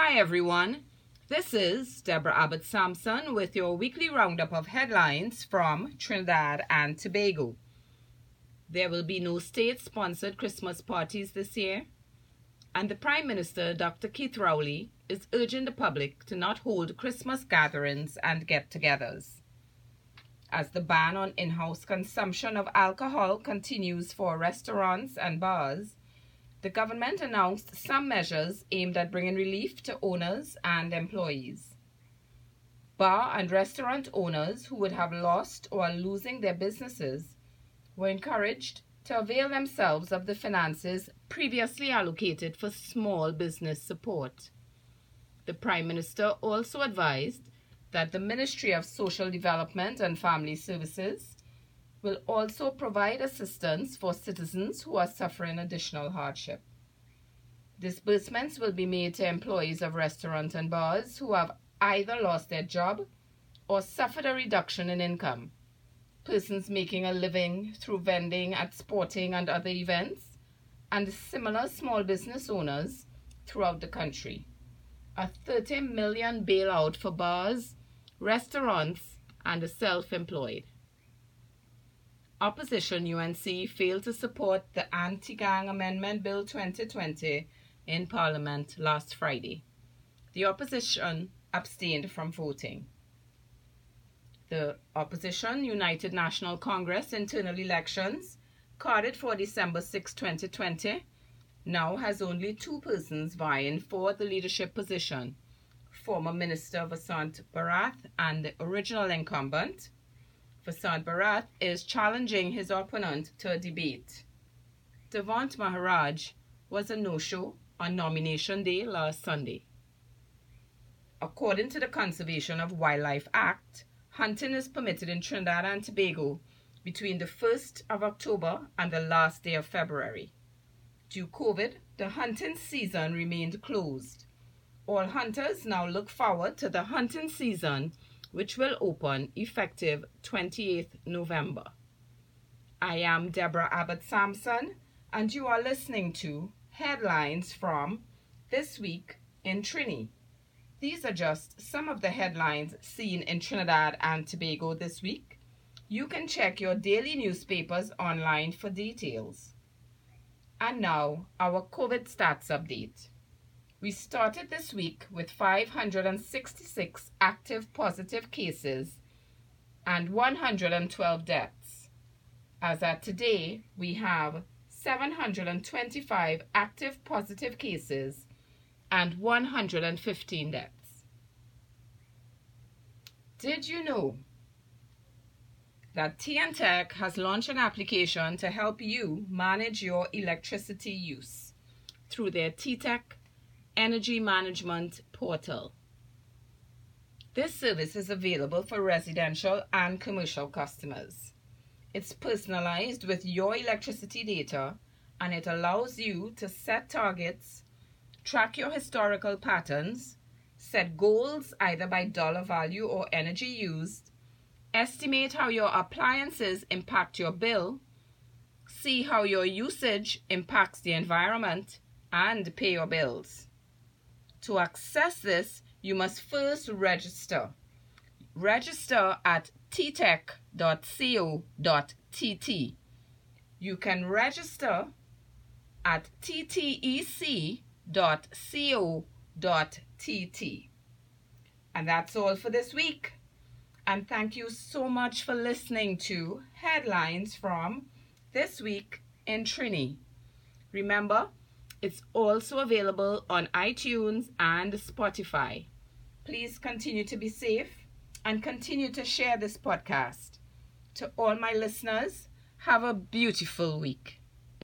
Hi, everyone. This is Deborah Abbott Sampson with your weekly roundup of headlines from Trinidad and Tobago. There will be no state sponsored Christmas parties this year, and the Prime Minister, Dr. Keith Rowley, is urging the public to not hold Christmas gatherings and get togethers. As the ban on in house consumption of alcohol continues for restaurants and bars, the government announced some measures aimed at bringing relief to owners and employees. Bar and restaurant owners who would have lost or are losing their businesses were encouraged to avail themselves of the finances previously allocated for small business support. The Prime Minister also advised that the Ministry of Social Development and Family Services will also provide assistance for citizens who are suffering additional hardship. Disbursements will be made to employees of restaurants and bars who have either lost their job or suffered a reduction in income, persons making a living through vending at sporting and other events, and similar small business owners throughout the country. A 30 million bailout for bars, restaurants, and the self employed. Opposition UNC failed to support the Anti Gang Amendment Bill 2020 in Parliament last Friday. The opposition abstained from voting. The opposition United National Congress internal elections, carded for December 6, 2020, now has only two persons vying for the leadership position former Minister Vasant Bharath and the original incumbent, Vasant Bharath is challenging his opponent to a debate. Devant Maharaj was a no-show on nomination day last Sunday. According to the Conservation of Wildlife Act, hunting is permitted in Trinidad and Tobago between the 1st of October and the last day of February. Due to COVID, the hunting season remained closed. All hunters now look forward to the hunting season which will open effective 28th November. I am Deborah Abbott Sampson, and you are listening to headlines from This Week in Trini. These are just some of the headlines seen in Trinidad and Tobago this week. You can check your daily newspapers online for details. And now, our COVID stats update. We started this week with 566 active positive cases and 112 deaths. As at today, we have 725 active positive cases and 115 deaths. Did you know that T&TEC has launched an application to help you manage your electricity use through their TTech Energy Management Portal. This service is available for residential and commercial customers. It's personalized with your electricity data and it allows you to set targets, track your historical patterns, set goals either by dollar value or energy used, estimate how your appliances impact your bill, see how your usage impacts the environment, and pay your bills. To access this, you must first register. Register at ttec.co.tt. You can register at ttec.co.tt. And that's all for this week. And thank you so much for listening to headlines from This Week in Trini. Remember, it's also available on iTunes and Spotify. Please continue to be safe and continue to share this podcast. To all my listeners, have a beautiful week.